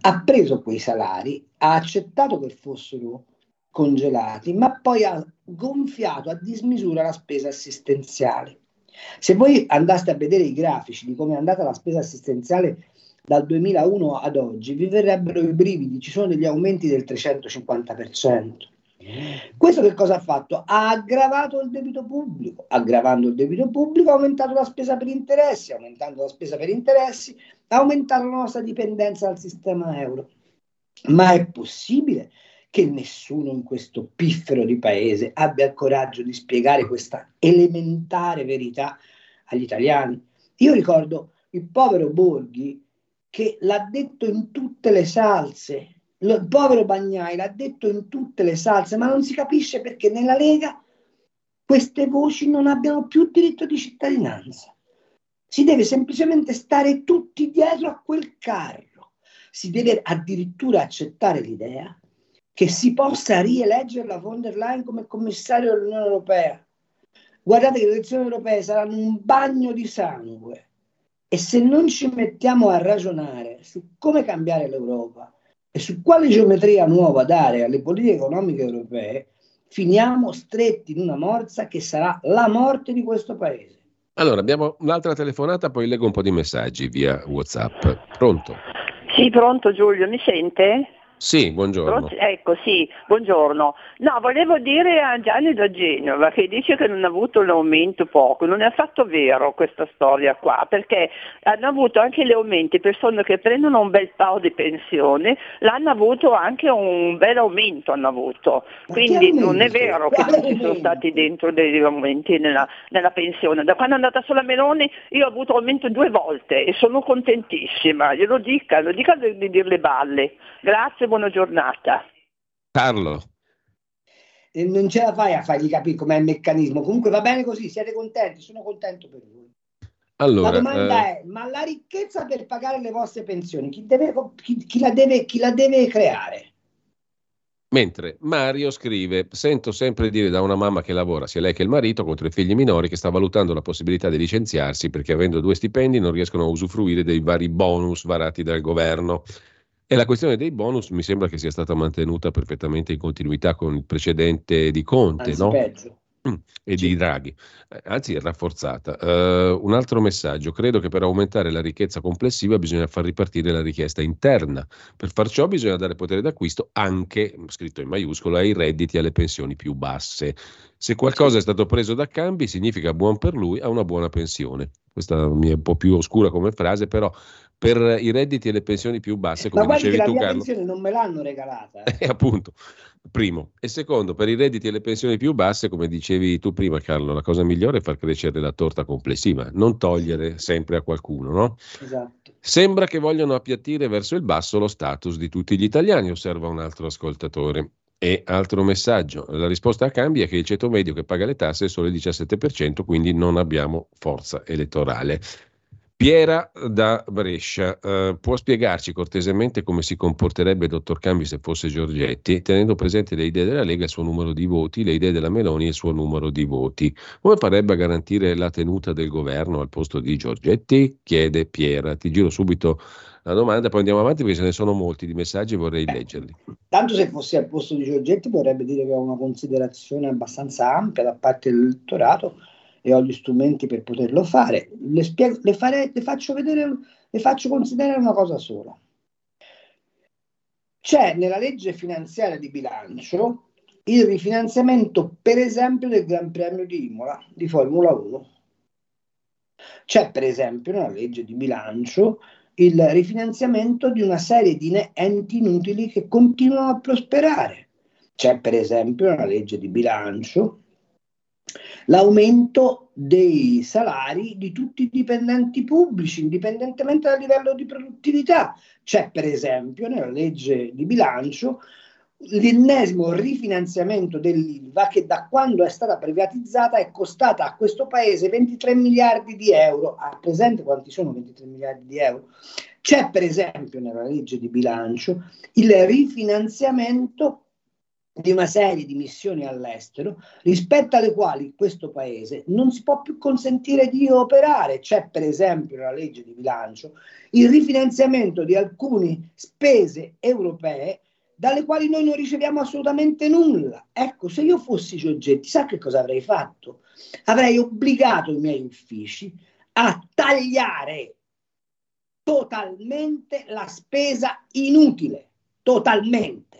Ha preso quei salari, ha accettato che fossero congelati, ma poi ha gonfiato a dismisura la spesa assistenziale. Se voi andaste a vedere i grafici di come è andata la spesa assistenziale dal 2001 ad oggi, vi verrebbero i brividi, ci sono degli aumenti del 350%. Questo che cosa ha fatto? Ha aggravato il debito pubblico, aggravando il debito pubblico ha aumentato la spesa per interessi, aumentando la spesa per interessi ha aumentato la nostra dipendenza dal sistema euro. Ma è possibile che nessuno in questo piffero di paese abbia il coraggio di spiegare questa elementare verità agli italiani. Io ricordo il povero Borghi che l'ha detto in tutte le salse, il povero Bagnai l'ha detto in tutte le salse, ma non si capisce perché nella Lega queste voci non abbiano più diritto di cittadinanza. Si deve semplicemente stare tutti dietro a quel carro, si deve addirittura accettare l'idea che si possa rieleggere la von der Leyen come commissario dell'Unione Europea. Guardate che le elezioni europee saranno un bagno di sangue e se non ci mettiamo a ragionare su come cambiare l'Europa e su quale geometria nuova dare alle politiche economiche europee, finiamo stretti in una morsa che sarà la morte di questo paese. Allora, abbiamo un'altra telefonata, poi leggo un po' di messaggi via WhatsApp. Pronto? Sì, pronto Giulio, mi sente? Sì, buongiorno. Ecco, sì, buongiorno. No, volevo dire a Gianni da Genova che dice che non ha avuto l'aumento poco, non è affatto vero questa storia qua, perché hanno avuto anche gli aumenti, persone che prendono un bel po' di pensione, l'hanno avuto anche un bel aumento, hanno avuto. Quindi non è vero che non ci sono stati dentro degli aumenti nella, nella pensione. Da quando è andata sulla Meloni io ho avuto aumento due volte e sono contentissima, glielo dica, lo dica di, di dire le balle. Grazie buona giornata. Carlo. E non ce la fai a fargli capire com'è il meccanismo. Comunque va bene così, siete contenti, sono contento per voi. Allora, la domanda eh... è: ma la ricchezza per pagare le vostre pensioni, chi, deve, chi, chi, la, deve, chi la deve creare? Mentre Mario scrive: Sento sempre dire da una mamma che lavora, sia lei che il marito, contro i figli minori, che sta valutando la possibilità di licenziarsi perché avendo due stipendi non riescono a usufruire dei vari bonus varati dal governo. E la questione dei bonus mi sembra che sia stata mantenuta perfettamente in continuità con il precedente di Conte, Anzi, no? Peggio. Mm, e di Draghi, eh, anzi è rafforzata. Uh, un altro messaggio, credo che per aumentare la ricchezza complessiva bisogna far ripartire la richiesta interna. Per far ciò bisogna dare potere d'acquisto anche, scritto in maiuscolo, ai redditi e alle pensioni più basse. Se qualcosa è stato preso da cambi significa buon per lui, ha una buona pensione. Questa mi è un po' più oscura come frase, però per i redditi e le pensioni più basse, come Ma dicevi tu Carlo. Ma la pensione non me l'hanno regalata. Eh. appunto, primo. E secondo, per i redditi e le pensioni più basse, come dicevi tu prima Carlo, la cosa migliore è far crescere la torta complessiva, non togliere sempre a qualcuno, no? Esatto. Sembra che vogliano appiattire verso il basso lo status di tutti gli italiani, osserva un altro ascoltatore. E altro messaggio, la risposta a cambi è che il ceto medio che paga le tasse è solo il 17%, quindi non abbiamo forza elettorale. Piera da Brescia, uh, può spiegarci cortesemente come si comporterebbe il dottor Cambi se fosse Giorgetti, tenendo presente le idee della Lega e il suo numero di voti, le idee della Meloni e il suo numero di voti? Come farebbe a garantire la tenuta del governo al posto di Giorgetti? Chiede Piera. Ti giro subito la domanda, poi andiamo avanti perché ce ne sono molti di messaggi e vorrei leggerli. Tanto se fossi al posto di Giorgetti vorrebbe dire che ho una considerazione abbastanza ampia da parte dell'elettorato e ho gli strumenti per poterlo fare. Le, spiego, le, fare, le faccio vedere, le faccio considerare una cosa sola. C'è nella legge finanziaria di bilancio il rifinanziamento, per esempio, del Gran Premio di Imola di Formula 1. C'è, per esempio, nella legge di bilancio il rifinanziamento di una serie di enti inutili che continuano a prosperare. C'è, per esempio, nella legge di bilancio l'aumento dei salari di tutti i dipendenti pubblici, indipendentemente dal livello di produttività. C'è per esempio nella legge di bilancio l'ennesimo rifinanziamento dell'ILVA che da quando è stata privatizzata è costata a questo paese 23 miliardi di euro. Ha presente quanti sono 23 miliardi di euro? C'è per esempio nella legge di bilancio il rifinanziamento di una serie di missioni all'estero rispetto alle quali questo paese non si può più consentire di operare. C'è per esempio nella legge di bilancio il rifinanziamento di alcune spese europee dalle quali noi non riceviamo assolutamente nulla. Ecco, se io fossi Giorgetti, sa che cosa avrei fatto? Avrei obbligato i miei uffici a tagliare totalmente la spesa inutile, totalmente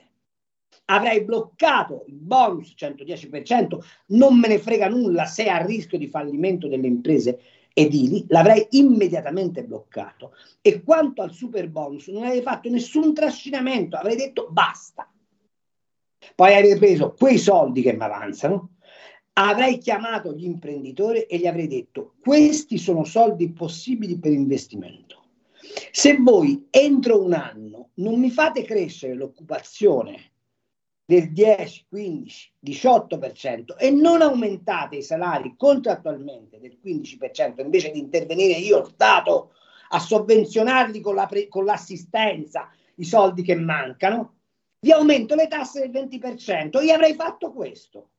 avrei bloccato il bonus 110%, non me ne frega nulla se a rischio di fallimento delle imprese edili, l'avrei immediatamente bloccato. E quanto al super bonus, non avrei fatto nessun trascinamento, avrei detto basta. Poi avrei preso quei soldi che mi avanzano, avrei chiamato gli imprenditori e gli avrei detto questi sono soldi possibili per investimento. Se voi entro un anno non mi fate crescere l'occupazione del 10, 15, 18% e non aumentate i salari contrattualmente del 15% invece di intervenire io Stato a sovvenzionarli con, la pre- con l'assistenza i soldi che mancano, vi aumento le tasse del 20%. Io avrei fatto questo,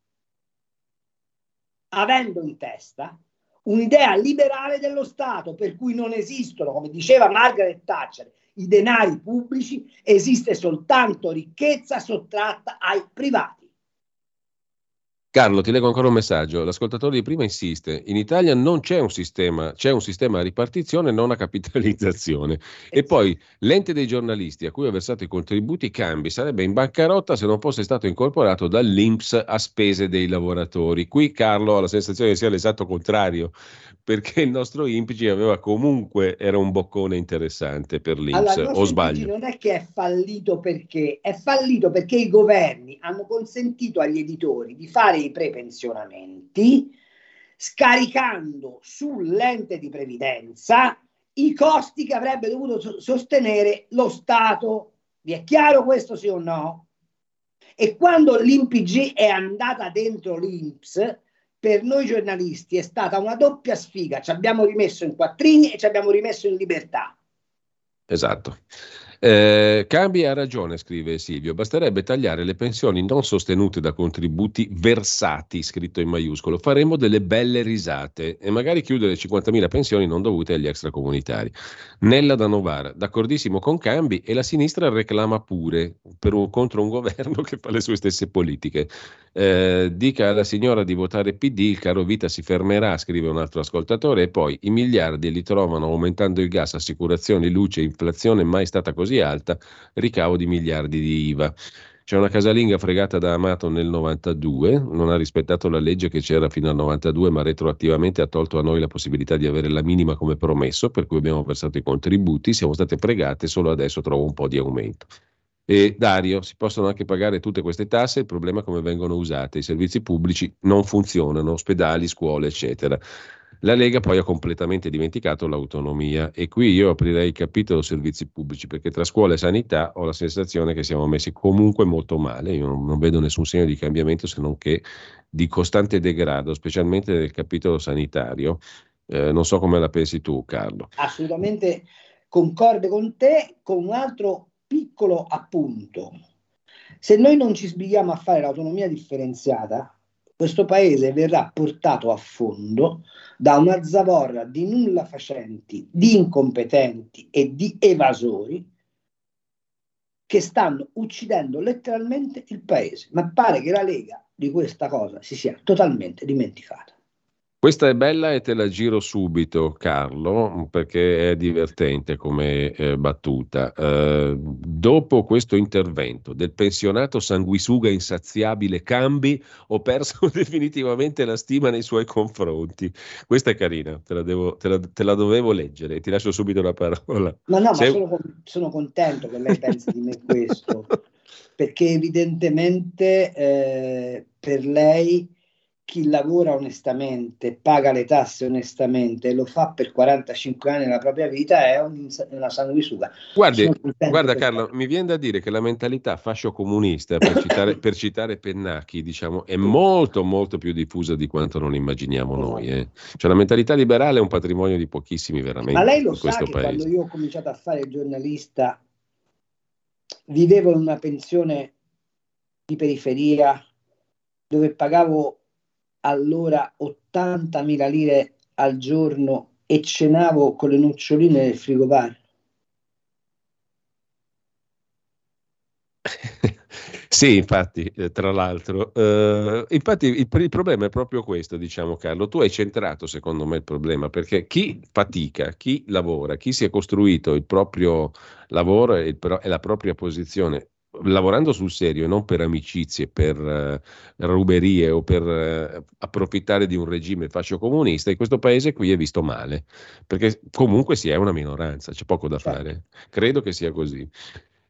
avendo in testa un'idea liberale dello Stato per cui non esistono, come diceva Margaret Thatcher, i denari pubblici, esiste soltanto ricchezza sottratta ai privati. Carlo, ti leggo ancora un messaggio. L'ascoltatore di prima insiste: in Italia non c'è un sistema, c'è un sistema a ripartizione, non a capitalizzazione. E poi l'ente dei giornalisti a cui ha versato i contributi cambi sarebbe in bancarotta se non fosse stato incorporato dall'INPS a spese dei lavoratori. Qui Carlo ha la sensazione che sia l'esatto contrario, perché il nostro INPG aveva comunque, era un boccone interessante per l'INPS, allora, o sbaglio? Non è che è fallito perché, è fallito perché i governi hanno consentito agli editori di fare i prepensionamenti scaricando sull'ente di previdenza i costi che avrebbe dovuto sostenere lo Stato. Vi è chiaro questo sì o no? E quando l'INPG è andata dentro l'INPS, per noi giornalisti è stata una doppia sfiga. Ci abbiamo rimesso in quattrini e ci abbiamo rimesso in libertà. Esatto. Eh, Cambi ha ragione, scrive Silvio, basterebbe tagliare le pensioni non sostenute da contributi versati, scritto in maiuscolo, faremo delle belle risate e magari chiudere 50.000 pensioni non dovute agli extracomunitari. Nella da Novara, d'accordissimo con Cambi e la sinistra reclama pure un, contro un governo che fa le sue stesse politiche. Eh, dica alla signora di votare PD, il caro vita si fermerà, scrive un altro ascoltatore, e poi i miliardi li trovano aumentando il gas, assicurazioni, luce, inflazione mai stata così alta, ricavo di miliardi di IVA. C'è una casalinga fregata da Amato nel 92, non ha rispettato la legge che c'era fino al 92, ma retroattivamente ha tolto a noi la possibilità di avere la minima come promesso, per cui abbiamo versato i contributi, siamo state fregate, solo adesso trovo un po' di aumento. E Dario, si possono anche pagare tutte queste tasse, il problema è come vengono usate, i servizi pubblici non funzionano, ospedali, scuole, eccetera. La Lega poi ha completamente dimenticato l'autonomia e qui io aprirei il capitolo servizi pubblici perché tra scuola e sanità ho la sensazione che siamo messi comunque molto male, io non, vedo nessun segno di cambiamento se non che di costante degrado, specialmente nel capitolo sanitario. Eh, non so come la pensi tu, Carlo. Assolutamente concorde con te, con un altro piccolo appunto. Se noi non ci sbrighiamo a fare l'autonomia differenziata, questo paese verrà portato a fondo da una zavorra di nulla facenti, di incompetenti e di evasori che stanno uccidendo letteralmente il paese. Ma pare che la Lega di questa cosa si sia totalmente dimenticata. Questa è bella e te la giro subito, Carlo, perché è divertente come eh, battuta. Eh, dopo questo intervento del pensionato sanguisuga insaziabile Cambi, ho perso definitivamente la stima nei suoi confronti. Questa è carina, te la, devo, te la, te la dovevo leggere. Ti lascio subito la parola. Ma no, Sei... ma sono, sono, contento che lei pensi di me questo, perché evidentemente eh, per lei chi lavora onestamente, paga le tasse onestamente e lo fa per 45 anni nella propria vita è un, una sanguisuga. Guardi, guarda Carlo, mi viene da dire che la mentalità fascio-comunista, per citare, per citare Pennacchi, diciamo, è molto molto più diffusa di quanto non immaginiamo noi. Eh. Cioè la mentalità liberale è un patrimonio di pochissimi veramente Ma lei lo sa che paese. quando io ho cominciato a fare il giornalista vivevo in una pensione di periferia dove pagavo allora 80.000 lire al giorno e cenavo con le noccioline del frigobar. Sì, infatti, eh, tra l'altro, eh, infatti il, il, problema è proprio questo, diciamo Carlo, tu hai centrato secondo me il problema, perché chi fatica, chi lavora, chi si è costruito il proprio lavoro e, il, e la propria posizione lavorando sul serio e non per amicizie, per uh, ruberie o per uh, approfittare di un regime fascio comunista, in questo paese qui è visto male, perché comunque si è una minoranza, c'è poco da certo. fare. Credo che sia così.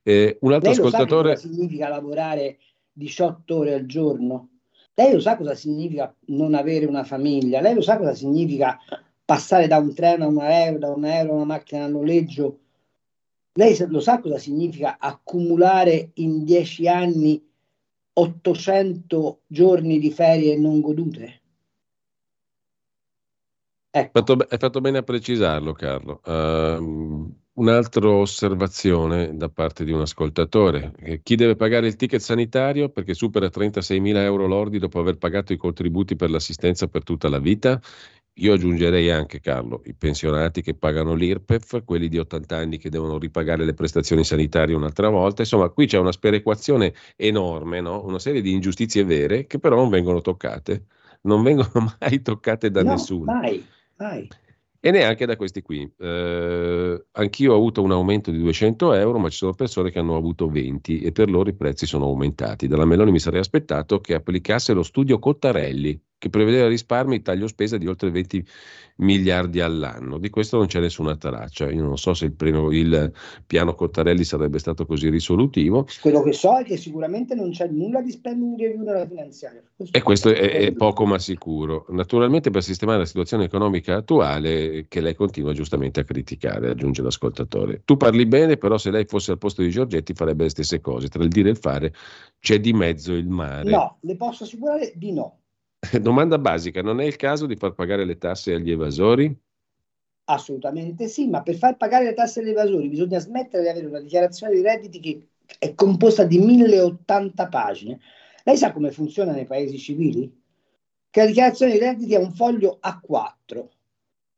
Eh, un altro Lei ascoltatore... Lo sa cosa significa lavorare 18 ore al giorno? Lei lo sa cosa significa non avere una famiglia? Lei lo sa cosa significa passare da un treno a un aereo, da un aereo a una macchina a noleggio lei lo sa cosa significa accumulare in dieci anni 800 giorni di ferie non godute? Ecco. Fatto, hai fatto bene a precisarlo, Carlo. Uh, un'altra osservazione da parte di un ascoltatore. Chi deve pagare il ticket sanitario perché supera 36.000 euro lordi dopo aver pagato i contributi per l'assistenza per tutta la vita? Io aggiungerei anche, Carlo, i pensionati che pagano l'IRPEF, quelli di 80 anni che devono ripagare le prestazioni sanitarie un'altra volta. Insomma, qui c'è una sperequazione enorme, no? una serie di ingiustizie vere che però non vengono toccate. Non vengono mai toccate da no, nessuno. Mai, mai. E neanche da questi qui. Eh, anch'io ho avuto un aumento di 200 euro, ma ci sono persone che hanno avuto 20 e per loro i prezzi sono aumentati. Dalla Meloni mi sarei aspettato che applicasse lo studio Cottarelli, che prevedeva risparmi e taglio spesa di oltre 20 miliardi all'anno. Di questo non c'è nessuna traccia. Io non so se il, primo, il, piano Cottarelli sarebbe stato così risolutivo. Quello che so è che sicuramente non c'è nulla di spending review nella finanziaria. Questo e questo è, è, poco ma sicuro. Naturalmente per sistemare la situazione economica attuale che lei continua giustamente a criticare, aggiunge l'ascoltatore. Tu parli bene, però se lei fosse al posto di Giorgetti farebbe le stesse cose. Tra il dire e il fare c'è di mezzo il mare. No, le posso assicurare di no. Domanda basica, non è il caso di far pagare le tasse agli evasori? Assolutamente sì, ma per far pagare le tasse agli evasori bisogna smettere di avere una dichiarazione di redditi che è composta di 1080 pagine. Lei sa come funziona nei paesi civili? Che la dichiarazione di redditi è un foglio A4,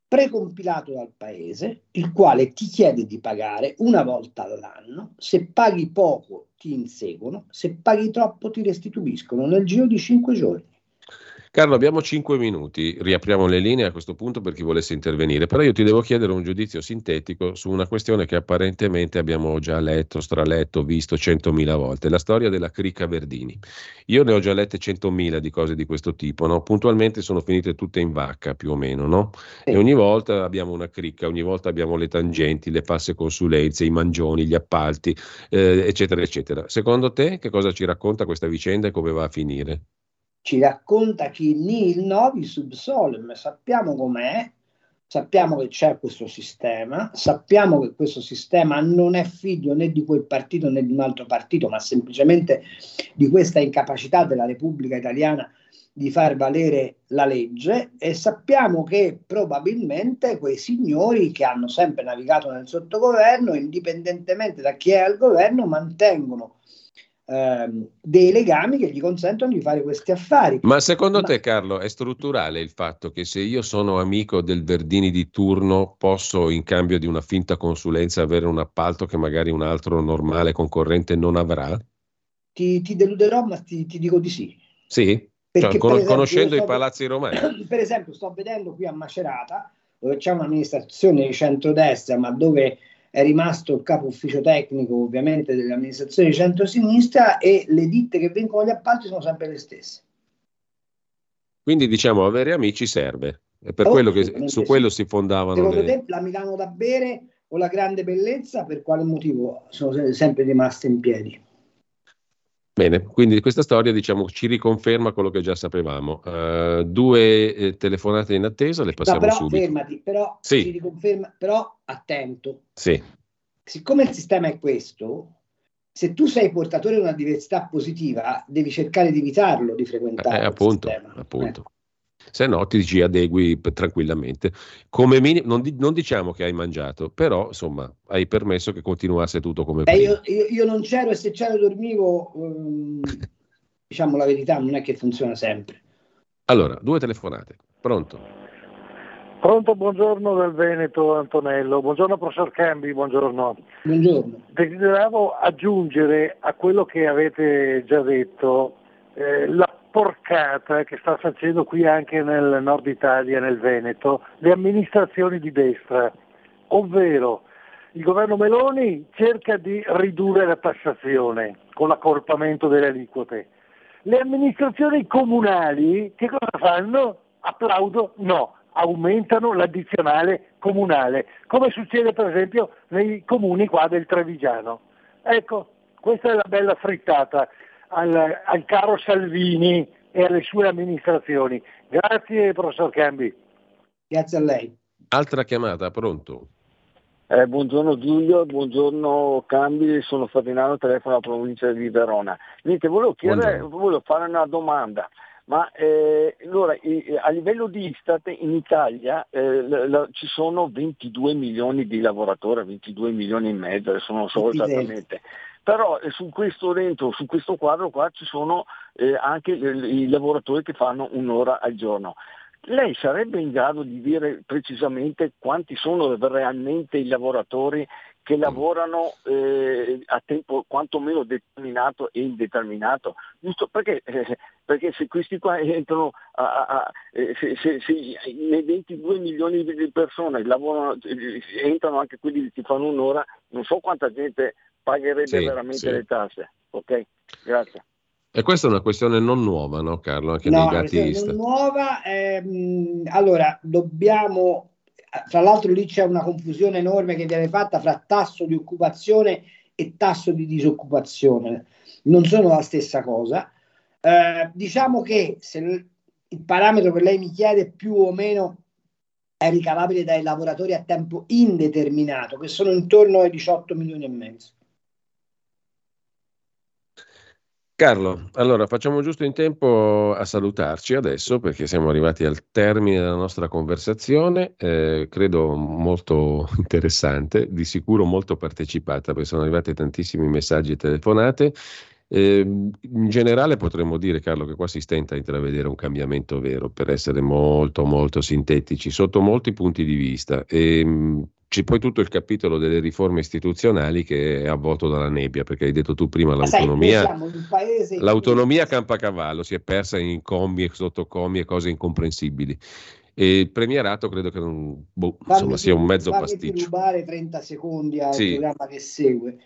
precompilato dal paese, il quale ti chiede di pagare una volta all'anno, se paghi poco ti inseguono, se paghi troppo ti restituiscono nel giro di cinque giorni. Carlo, abbiamo 5 minuti, riapriamo le linee a questo punto per chi volesse intervenire, però io ti devo chiedere un giudizio sintetico su una questione che apparentemente abbiamo già letto, straletto, visto centomila volte, la storia della cricca Verdini. Io ne ho già lette centomila di cose di questo tipo, no? puntualmente sono finite tutte in vacca più o meno, no? e ogni volta abbiamo una cricca, ogni volta abbiamo le tangenti, le false consulenze, i mangioni, gli appalti, eh, eccetera, eccetera. Secondo te che cosa ci racconta questa vicenda e come va a finire? Ci racconta che nil novi subsolem, sappiamo com'è, sappiamo che c'è questo sistema, sappiamo che questo sistema non è figlio né di quel partito né di un altro partito, ma semplicemente di questa incapacità della Repubblica Italiana di far valere la legge. E sappiamo che probabilmente quei signori che hanno sempre navigato nel sottogoverno, indipendentemente da chi è al governo, mantengono ehm, dei legami che gli consentono di fare questi affari. Ma secondo Ma... te, Carlo, è strutturale il fatto che se io sono amico del Verdini di turno, posso in cambio di una finta consulenza avere un appalto che magari un altro normale concorrente non avrà? Ti, ti deluderò, ma ti, ti, dico di sì. Sì? Cioè, con, esempio, conoscendo sto, i palazzi romani. Per esempio, sto vedendo qui a Macerata, dove c'è un'amministrazione di centrodestra, ma dove è rimasto il capo ufficio tecnico ovviamente dell'amministrazione di centro-sinistra e le ditte che vengono gli appalti sono sempre le stesse. Quindi diciamo avere amici serve, è per oh, quello che su quello si fondavano. Secondo le... te la Milano da bere o la grande bellezza per quale motivo sono sempre rimaste in piedi? Bene, quindi questa storia diciamo, ci riconferma quello che già sapevamo. Uh, due eh, telefonate in attesa, le passiamo no, però, subito. Fermati, però, sì. però attento. Sì. Siccome il sistema è questo, se tu sei portatore di una diversità positiva, devi cercare di evitarlo di frequentare eh, appunto, appunto. Se no ti ci adegui tranquillamente. Come minimo, non, di, non, diciamo che hai mangiato, però insomma hai permesso che continuasse tutto come prima. Io, io, io, non c'ero e se c'ero dormivo, um, diciamo la verità, non è che funziona sempre. Allora, due telefonate, pronto? Pronto, buongiorno del Veneto Antonello, buongiorno professor Cambi, buongiorno. Buongiorno. Desideravo aggiungere a quello che avete già detto eh, la porcata che sta facendo qui anche nel nord Italia, nel Veneto, le amministrazioni di destra, ovvero il governo Meloni cerca di ridurre la tassazione con l'accorpamento delle aliquote. Le amministrazioni comunali che cosa fanno? Applaudo? No, aumentano l'addizionale comunale, come succede per esempio nei comuni qua del Trevigiano. Ecco, questa è la bella frittata al, al caro Salvini e alle sue amministrazioni. Grazie professor Cambi. Grazie a lei. Altra chiamata, pronto? Eh, buongiorno Giulio, buongiorno Cambi, sono Ferdinando, telefono alla provincia di Verona. Niente, volevo, chiedere, volevo fare una domanda, ma eh, allora, eh, a livello di Istat in Italia eh, l- l- ci sono 22 milioni di lavoratori, 22 milioni e mezzo, adesso non so esattamente però eh, su questo dentro, su questo quadro qua ci sono eh, anche i lavoratori che fanno un'ora al giorno. Lei sarebbe in grado di dire precisamente quanti sono realmente i lavoratori che lavorano eh, a tempo quantomeno determinato e indeterminato, giusto perché, eh, perché se questi qua entrano a, a, eh, se, se, se, nei 22 milioni di persone lavorano, eh, entrano anche quelli che fanno un'ora, non so quanta gente pagherebbe sì, veramente sì. le tasse. Ok, grazie. E questa è una questione non nuova, no Carlo? Anche no, nei dati non nuova. Ehm, allora, dobbiamo, tra l'altro lì c'è una confusione enorme che viene fatta fra tasso di occupazione e tasso di disoccupazione. Non sono la stessa cosa. Eh, diciamo che se il parametro che lei mi chiede più o meno è ricavabile dai lavoratori a tempo indeterminato, che sono intorno ai 18 milioni e mezzo. Carlo, allora facciamo giusto in tempo a salutarci adesso perché siamo arrivati al termine della nostra conversazione, eh, credo molto interessante, di sicuro molto partecipata perché sono arrivati tantissimi messaggi e telefonate. Eh, in generale potremmo dire, Carlo, che qua si stenta a intravedere un cambiamento vero, per essere molto, molto sintetici, sotto molti punti di vista. E, ehm, c'è poi tutto il capitolo delle riforme istituzionali che è avvolto dalla nebbia, perché hai detto tu prima l'autonomia, sai, l'autonomia campa cavallo, si è persa in commi e sottocomi e cose incomprensibili. E il premierato credo che non, boh, insomma, sia un mezzo pasticcio. rubare 30 secondi al sì. programma che segue.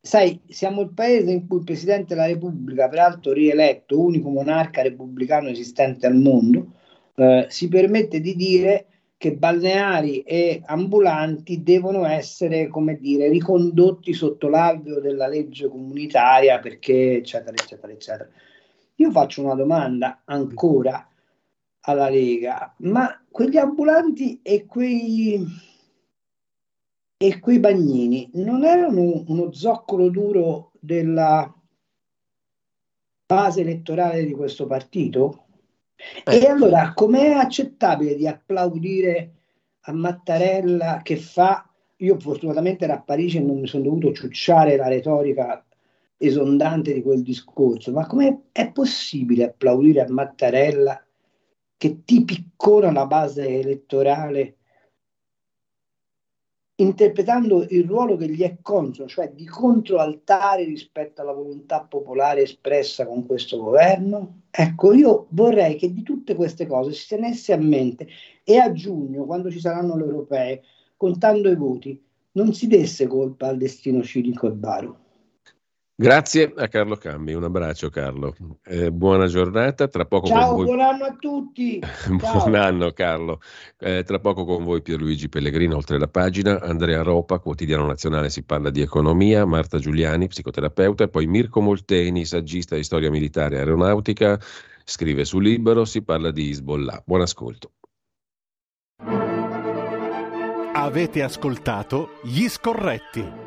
Sai, siamo il paese in cui il Presidente della Repubblica, peraltro rieletto, unico monarca repubblicano esistente al mondo, eh, si permette di dire che balneari e ambulanti devono essere, come dire, ricondotti sotto l'alveo della legge comunitaria perché, eccetera, eccetera, eccetera. Io faccio una domanda ancora alla Lega, ma quegli ambulanti e quei, e quei bagnini non erano uno zoccolo duro della base elettorale di questo partito? E allora com'è accettabile di applaudire a Mattarella che fa, io fortunatamente ero a Parigi e non mi sono dovuto ciucciare la retorica esondante di quel discorso, ma com'è possibile applaudire a Mattarella che ti piccona la base elettorale interpretando il ruolo che gli è consono, cioè di controaltare rispetto alla volontà popolare espressa con questo governo? Ecco, io vorrei che di tutte queste cose si tenesse a mente e a giugno, quando ci saranno le europee, contando i voti, non si desse colpa al destino cinico e baro. Grazie a Carlo Cambi, un abbraccio Carlo, eh, buona giornata, tra poco Ciao, con voi... buon anno a tutti! buon anno Carlo, eh, tra poco con voi Pierluigi Pellegrino, oltre la pagina, Andrea Ropa, quotidiano nazionale si parla di economia, Marta Giuliani, psicoterapeuta, e poi Mirko Molteni, saggista di storia militare e aeronautica, scrive su Libero, si parla di Hezbollah. Buon ascolto. Avete ascoltato Gli Scorretti